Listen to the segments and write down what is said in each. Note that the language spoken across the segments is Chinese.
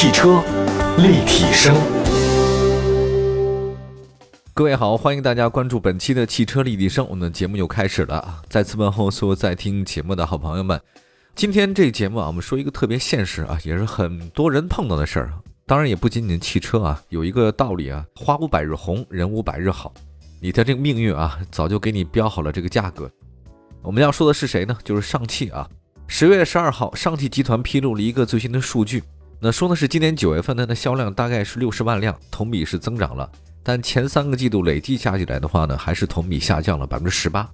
汽车立体声，各位好，欢迎大家关注本期的汽车立体声。我们的节目又开始了啊！再次问候所有在听节目的好朋友们。今天这节目啊，我们说一个特别现实啊，也是很多人碰到的事儿。当然也不仅仅汽车啊，有一个道理啊，花无百日红，人无百日好。你的这个命运啊，早就给你标好了这个价格。我们要说的是谁呢？就是上汽啊。十月十二号，上汽集团披露了一个最新的数据，那说的是今年九月份它的销量大概是六十万辆，同比是增长了，但前三个季度累计加起来的话呢，还是同比下降了百分之十八。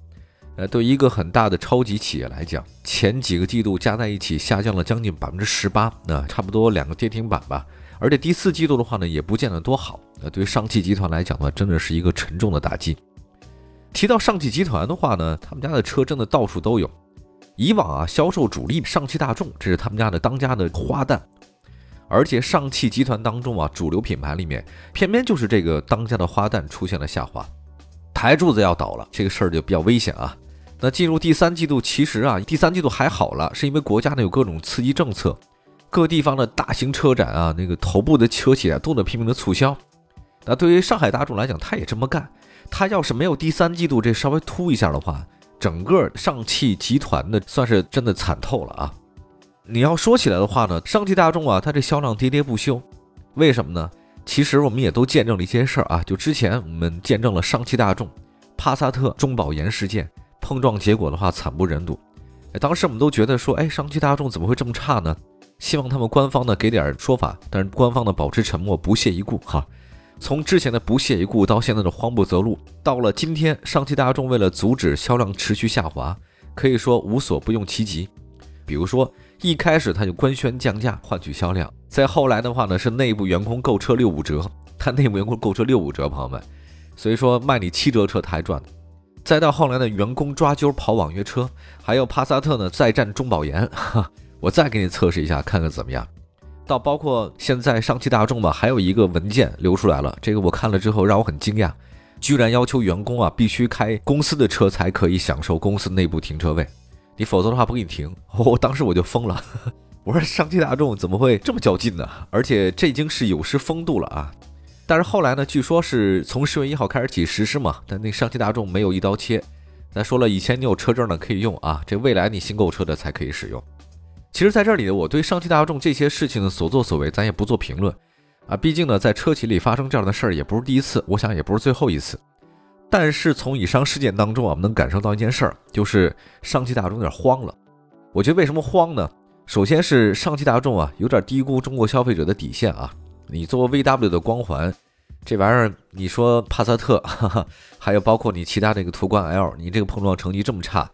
呃，对一个很大的超级企业来讲，前几个季度加在一起下降了将近百分之十八，那差不多两个跌停板吧。而且第四季度的话呢，也不见得多好。那对于上汽集团来讲呢，真的是一个沉重的打击。提到上汽集团的话呢，他们家的车真的到处都有。以往啊，销售主力上汽大众，这是他们家的当家的花旦，而且上汽集团当中啊，主流品牌里面，偏偏就是这个当家的花旦出现了下滑，台柱子要倒了，这个事儿就比较危险啊。那进入第三季度，其实啊，第三季度还好了，是因为国家呢有各种刺激政策，各地方的大型车展啊，那个头部的车企啊都在拼命的促销。那对于上海大众来讲，他也这么干，他要是没有第三季度这稍微突一下的话。整个上汽集团的算是真的惨透了啊！你要说起来的话呢，上汽大众啊，它这销量跌跌不休，为什么呢？其实我们也都见证了一些事儿啊，就之前我们见证了上汽大众帕萨特中保研事件碰撞，结果的话惨不忍睹。当时我们都觉得说，哎，上汽大众怎么会这么差呢？希望他们官方呢给点说法，但是官方呢保持沉默，不屑一顾哈。从之前的不屑一顾到现在的慌不择路，到了今天，上汽大众为了阻止销量持续下滑，可以说无所不用其极。比如说，一开始他就官宣降价换取销量，再后来的话呢，是内部员工购车六五折，他内部员工购车六五折，朋友们，所以说卖你七折车他还赚。再到后来呢，员工抓阄跑网约车，还有帕萨特呢再战中保研，哈，我再给你测试一下，看看怎么样。到包括现在上汽大众吧，还有一个文件流出来了，这个我看了之后让我很惊讶，居然要求员工啊必须开公司的车才可以享受公司内部停车位，你否则的话不给你停。我当时我就疯了，我说上汽大众怎么会这么较劲呢？而且这已经是有失风度了啊！但是后来呢，据说是从十月一号开始起实施嘛，但那上汽大众没有一刀切，咱说了以前你有车证的可以用啊，这未来你新购车的才可以使用。其实，在这里呢，我对上汽大众这些事情的所作所为，咱也不做评论啊。毕竟呢，在车企里发生这样的事儿，也不是第一次，我想也不是最后一次。但是从以上事件当中啊，我们能感受到一件事儿，就是上汽大众有点慌了。我觉得为什么慌呢？首先是上汽大众啊，有点低估中国消费者的底线啊。你作为 VW 的光环，这玩意儿，你说帕萨特，哈哈，还有包括你其他那个途观 L，你这个碰撞成绩这么差，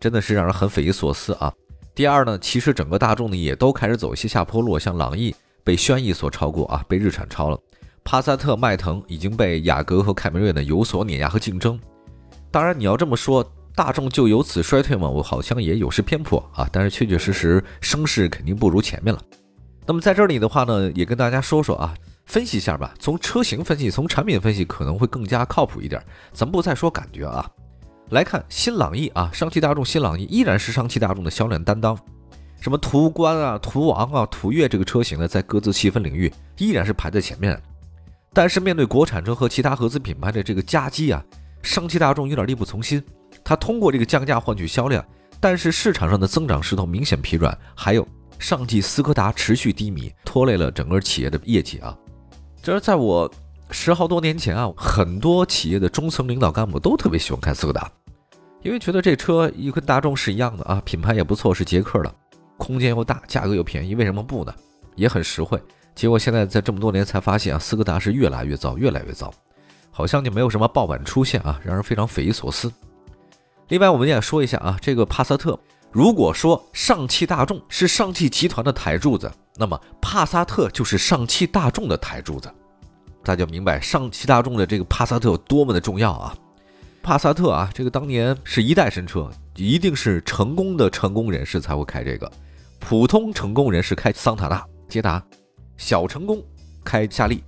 真的是让人很匪夷所思啊。第二呢，其实整个大众呢也都开始走一些下坡路，像朗逸被轩逸所超过啊，被日产超了，帕萨特、迈腾已经被雅阁和凯美瑞呢有所碾压和竞争。当然，你要这么说，大众就由此衰退吗？我好像也有失偏颇啊。但是确确实实声势肯定不如前面了。那么在这里的话呢，也跟大家说说啊，分析一下吧。从车型分析，从产品分析可能会更加靠谱一点。咱不再说感觉啊。来看新朗逸啊，上汽大众新朗逸依然是上汽大众的销量担当。什么途观啊、途昂啊、途岳这个车型呢，在各自细分领域依然是排在前面。但是面对国产车和其他合资品牌的这个夹击啊，上汽大众有点力不从心。它通过这个降价换取销量，但是市场上的增长势头明显疲软。还有上汽斯柯达持续低迷，拖累了整个企业的业绩啊。这是在我。十好多年前啊，很多企业的中层领导干部都特别喜欢开斯柯达，因为觉得这车又跟大众是一样的啊，品牌也不错，是捷克的，空间又大，价格又便宜，为什么不呢？也很实惠。结果现在在这么多年才发现啊，斯柯达是越来越糟，越来越糟，好像就没有什么爆版出现啊，让人非常匪夷所思。另外，我们也说一下啊，这个帕萨特，如果说上汽大众是上汽集团的台柱子，那么帕萨特就是上汽大众的台柱子。大家明白上汽大众的这个帕萨特有多么的重要啊！帕萨特啊，这个当年是一代神车，一定是成功的成功人士才会开这个，普通成功人士开桑塔纳、捷达，小成功开夏利。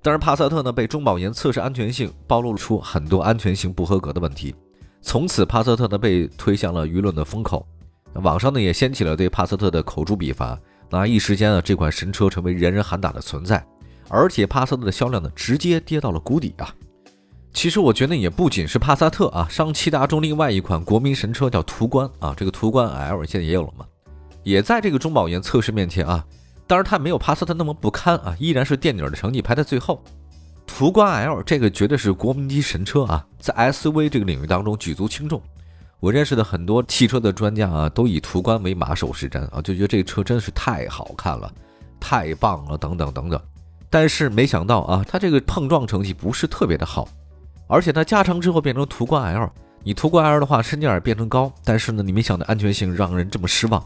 但是帕萨特呢，被中保研测试安全性暴露出很多安全性不合格的问题，从此帕萨特呢被推向了舆论的风口，网上呢也掀起了对帕萨特的口诛笔伐，那一时间啊，这款神车成为人人喊打的存在，而且帕萨特的销量呢，直接跌到了谷底啊。其实我觉得也不仅是帕萨特啊，上汽大众另外一款国民神车叫途观啊，这个途观 L 现在也有了嘛，也在这个中保研测试面前啊，当然它没有帕萨特那么不堪啊，依然是垫底的成绩排在最后。途观 L 这个绝对是国民级神车啊，在 SUV 这个领域当中举足轻重。我认识的很多汽车的专家啊，都以途观为马首是瞻啊，就觉得这个车真的是太好看了，太棒了，等等等等。但是没想到啊，它这个碰撞成绩不是特别的好。而且它加长之后变成途观 L，你途观 L 的话身价也变成高，但是呢，你没想到安全性让人这么失望。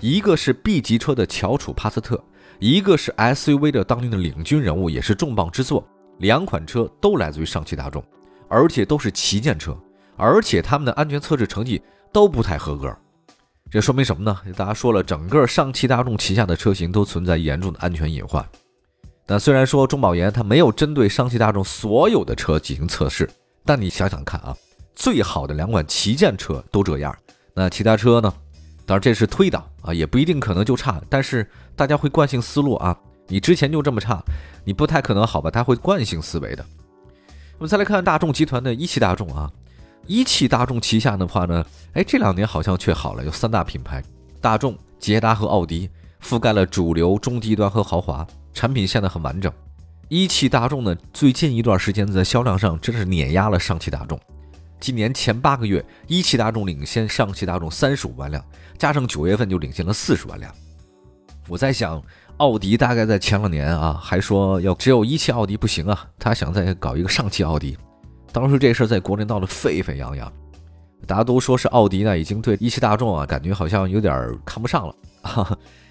一个是 B 级车的翘楚帕萨特，一个是 SUV 的当年的领军人物，也是重磅之作。两款车都来自于上汽大众，而且都是旗舰车，而且他们的安全测试成绩都不太合格。这说明什么呢？大家说了，整个上汽大众旗下的车型都存在严重的安全隐患。那虽然说中保研它没有针对上汽大众所有的车进行测试，但你想想看啊，最好的两款旗舰车都这样，那其他车呢？当然这是推导啊，也不一定可能就差。但是大家会惯性思路啊，你之前就这么差，你不太可能好吧？他会惯性思维的。我们再来看大众集团的一汽大众啊，一汽大众旗下的话呢，哎，这两年好像却好了，有三大品牌：大众、捷达和奥迪，覆盖了主流、中低端和豪华。产品线呢很完整，一汽大众呢最近一段时间在销量上真是碾压了上汽大众。今年前八个月，一汽大众领先上汽大众三十五万辆，加上九月份就领先了四十万辆。我在想，奥迪大概在前两年啊，还说要只有一汽奥迪不行啊，他想再搞一个上汽奥迪。当时这事儿在国内闹得沸沸扬扬，大家都说是奥迪呢已经对一汽大众啊感觉好像有点看不上了，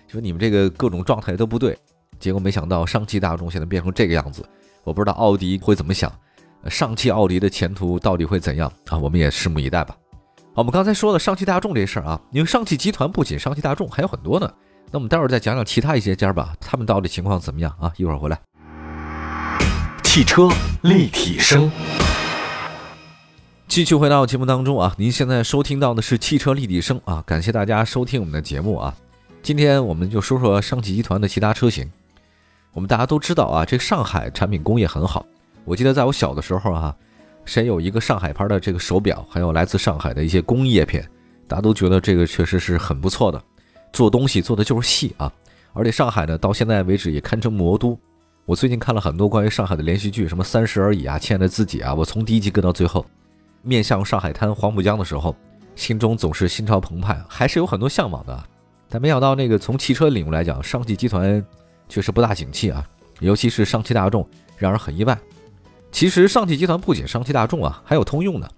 说你们这个各种状态都不对。结果没想到，上汽大众现在变成这个样子，我不知道奥迪会怎么想，上汽奥迪的前途到底会怎样啊？我们也拭目以待吧。好，我们刚才说了上汽大众这事儿啊，因为上汽集团不仅上汽大众还有很多呢，那我们待会儿再讲讲其他一些家吧，他们到底情况怎么样啊？一会儿回来。汽车立体声，继续回到节目当中啊，您现在收听到的是汽车立体声啊，感谢大家收听我们的节目啊，今天我们就说说上汽集团的其他车型。我们大家都知道啊，这个上海产品工业很好。我记得在我小的时候啊，谁有一个上海牌的这个手表，还有来自上海的一些工业品，大家都觉得这个确实是很不错的，做东西做的就是细啊。而且上海呢，到现在为止也堪称魔都。我最近看了很多关于上海的连续剧，什么《三十而已》啊，《亲爱的自己》啊，我从第一集跟到最后，面向上海滩黄浦江的时候，心中总是心潮澎湃，还是有很多向往的。但没想到那个从汽车领域来讲，上汽集团。确实不大景气啊，尤其是上汽大众，让人很意外。其实上汽集团不仅上汽大众啊，还有通用呢。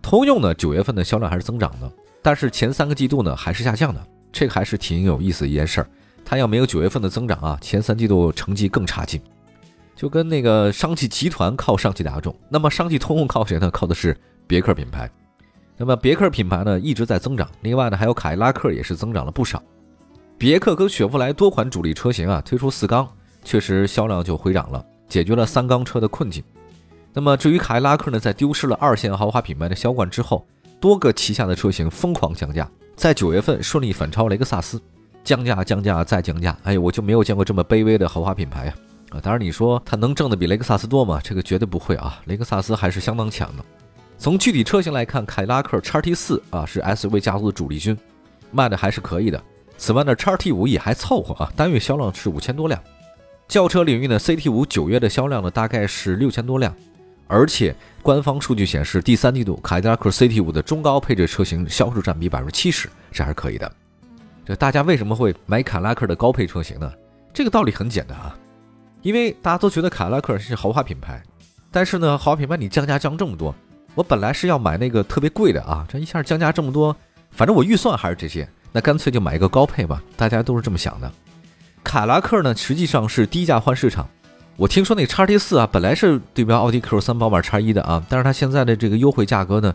通用呢，九月份的销量还是增长的，但是前三个季度呢还是下降的，这个还是挺有意思的一件事儿。它要没有九月份的增长啊，前三季度成绩更差劲。就跟那个上汽集团靠上汽大众，那么上汽通用靠谁呢？靠的是别克品牌。那么别克品牌呢一直在增长，另外呢还有凯迪拉克也是增长了不少。别克跟雪佛兰多款主力车型啊推出四缸，确实销量就回涨了，解决了三缸车的困境。那么至于凯迪拉克呢，在丢失了二线豪华品牌的销冠之后，多个旗下的车型疯狂降价，在九月份顺利反超雷克萨斯，降价降价再降价。哎，我就没有见过这么卑微的豪华品牌呀！啊，当然你说它能挣的比雷克萨斯多吗？这个绝对不会啊，雷克萨斯还是相当强的。从具体车型来看，凯迪拉克叉 T 四啊是 SUV 家族的主力军，卖的还是可以的。此外呢，叉 T 五也还凑合啊，单月销量是五千多辆。轿车领域呢，CT 五九月的销量呢大概是六千多辆，而且官方数据显示，第三季度凯迪拉克 CT 五的中高配置车型销售占比百分之七十，这还是可以的。这大家为什么会买凯迪拉克的高配车型呢？这个道理很简单啊，因为大家都觉得凯迪拉克是豪华品牌，但是呢，豪华品牌你降价降这么多，我本来是要买那个特别贵的啊，这一下降价这么多，反正我预算还是这些。那干脆就买一个高配吧，大家都是这么想的。凯迪拉克呢，实际上是低价换市场。我听说那叉 T 四啊，本来是对标奥迪 Q 三、宝马叉一的啊，但是它现在的这个优惠价格呢，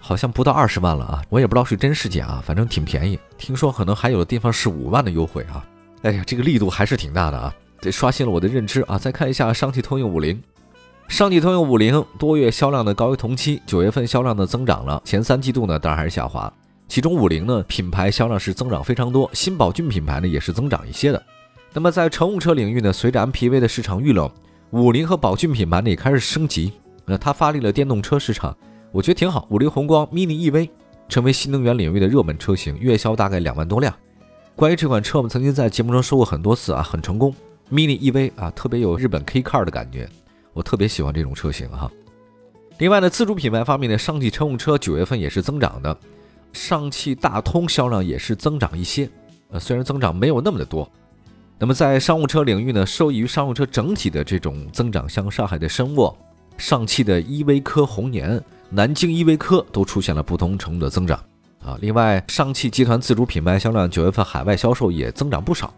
好像不到二十万了啊，我也不知道是真是假啊，反正挺便宜。听说可能还有的地方是五万的优惠啊。哎呀，这个力度还是挺大的啊，这刷新了我的认知啊。再看一下上汽通用五菱，上汽通用五菱多月销量的高于同期，九月份销量呢增长了，前三季度呢当然还是下滑。其中五菱呢品牌销量是增长非常多，新宝骏品牌呢也是增长一些的。那么在乘用车领域呢，随着 MPV 的市场遇冷，五菱和宝骏品牌呢也开始升级。那它发力了电动车市场，我觉得挺好。五菱宏光 mini EV 成为新能源领域的热门车型，月销大概两万多辆。关于这款车，我们曾经在节目中说过很多次啊，很成功。mini EV 啊，特别有日本 K car 的感觉，我特别喜欢这种车型哈。另外呢，自主品牌方面呢，上汽乘用车九月份也是增长的，上汽大通销量也是增长一些，呃，虽然增长没有那么的多。那么在商务车领域呢，受益于商务车整体的这种增长，像上海的申沃。上汽的依维柯红年、南京依维柯都出现了不同程度的增长啊。另外，上汽集团自主品牌销量九月份海外销售也增长不少。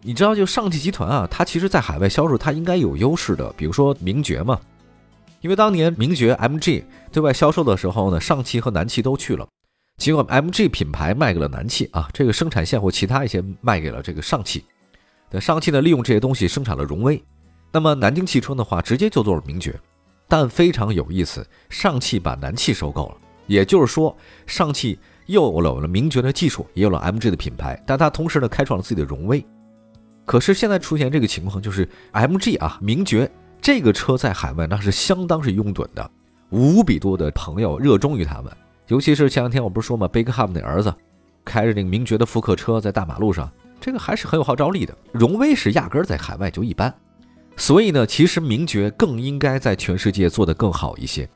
你知道，就上汽集团啊，它其实在海外销售它应该有优势的，比如说名爵嘛，因为当年名爵 MG 对外销售的时候呢，上汽和南汽都去了，结果 MG 品牌卖给了南汽啊，这个生产线或其他一些卖给了这个上汽。那上汽呢，利用这些东西生产了荣威，那么南京汽车的话，直接就做了名爵。但非常有意思，上汽把南汽收购了，也就是说，上汽又有了名爵的技术，也有了 MG 的品牌，但它同时呢开创了自己的荣威。可是现在出现这个情况，就是 MG 啊，名爵这个车在海外那是相当是拥趸的，无比多的朋友热衷于他们。尤其是前两天我不是说吗，贝克汉姆的儿子开着那个名爵的复刻车在大马路上，这个还是很有号召力的。荣威是压根儿在海外就一般。所以呢，其实名爵更应该在全世界做得更好一些。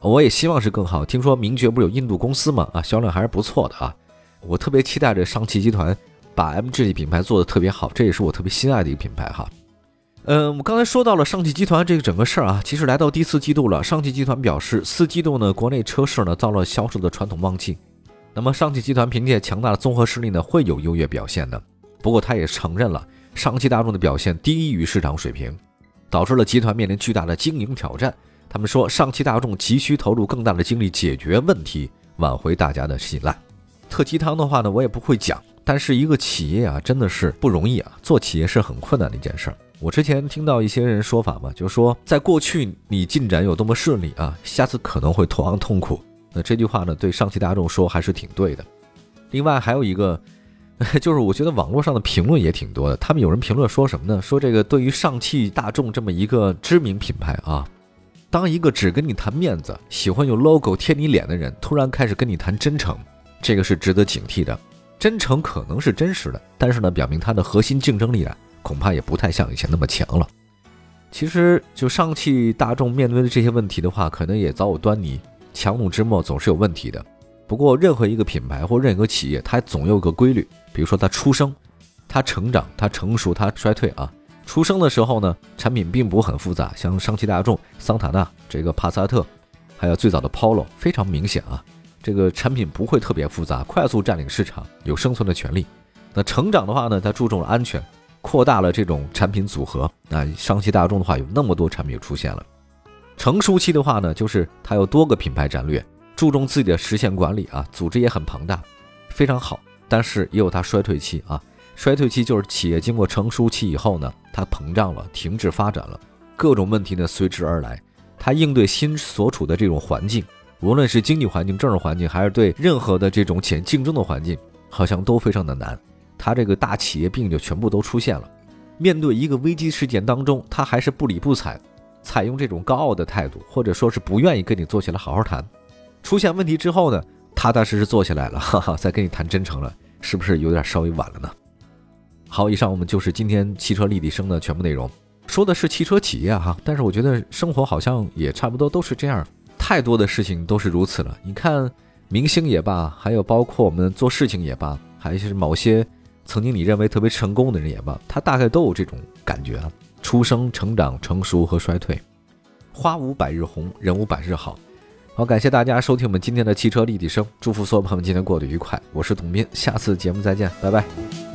我也希望是更好。听说名爵不是有印度公司吗？啊，销量还是不错的啊。我特别期待着上汽集团把 MG 品牌做得特别好，这也是我特别心爱的一个品牌哈。嗯，我刚才说到了上汽集团这个整个事儿啊，其实来到第四季度了，上汽集团表示四季度呢，国内车市呢遭了销售的传统旺季。那么上汽集团凭借强大的综合实力呢，会有优越表现的。不过他也承认了。上汽大众的表现低于市场水平，导致了集团面临巨大的经营挑战。他们说，上汽大众急需投入更大的精力解决问题，挽回大家的信赖。特鸡汤的话呢，我也不会讲。但是一个企业啊，真的是不容易啊，做企业是很困难的一件事儿。我之前听到一些人说法嘛，就是说，在过去你进展有多么顺利啊，下次可能会同样痛苦。那这句话呢，对上汽大众说还是挺对的。另外还有一个。就是我觉得网络上的评论也挺多的，他们有人评论说什么呢？说这个对于上汽大众这么一个知名品牌啊，当一个只跟你谈面子、喜欢用 logo 贴你脸的人，突然开始跟你谈真诚，这个是值得警惕的。真诚可能是真实的，但是呢，表明它的核心竞争力啊，恐怕也不太像以前那么强了。其实，就上汽大众面对的这些问题的话，可能也早有端倪。强弩之末总是有问题的。不过，任何一个品牌或任何企业，它总有个规律。比如说，它出生、它成长、它成熟、它衰退啊。出生的时候呢，产品并不很复杂，像上汽大众、桑塔纳、这个帕萨特，还有最早的 Polo，非常明显啊。这个产品不会特别复杂，快速占领市场，有生存的权利。那成长的话呢，它注重了安全，扩大了这种产品组合。那上汽大众的话，有那么多产品出现了。成熟期的话呢，就是它有多个品牌战略。注重自己的实现管理啊，组织也很庞大，非常好。但是也有它衰退期啊，衰退期就是企业经过成熟期以后呢，它膨胀了，停滞发展了，各种问题呢随之而来。它应对新所处的这种环境，无论是经济环境、政治环境，还是对任何的这种潜竞争的环境，好像都非常的难。它这个大企业病就全部都出现了。面对一个危机事件当中，它还是不理不睬，采用这种高傲的态度，或者说是不愿意跟你坐下来好好谈。出现问题之后呢，踏踏实实坐下来了，哈哈，再跟你谈真诚了，是不是有点稍微晚了呢？好，以上我们就是今天汽车立体声的全部内容，说的是汽车企业哈，但是我觉得生活好像也差不多都是这样，太多的事情都是如此了。你看明星也罢，还有包括我们做事情也罢，还是某些曾经你认为特别成功的人也罢，他大概都有这种感觉啊，出生、成长、成熟和衰退，花无百日红，人无百日好。好，感谢大家收听我们今天的汽车立体声，祝福所有朋友们今天过得愉快。我是董斌，下次节目再见，拜拜。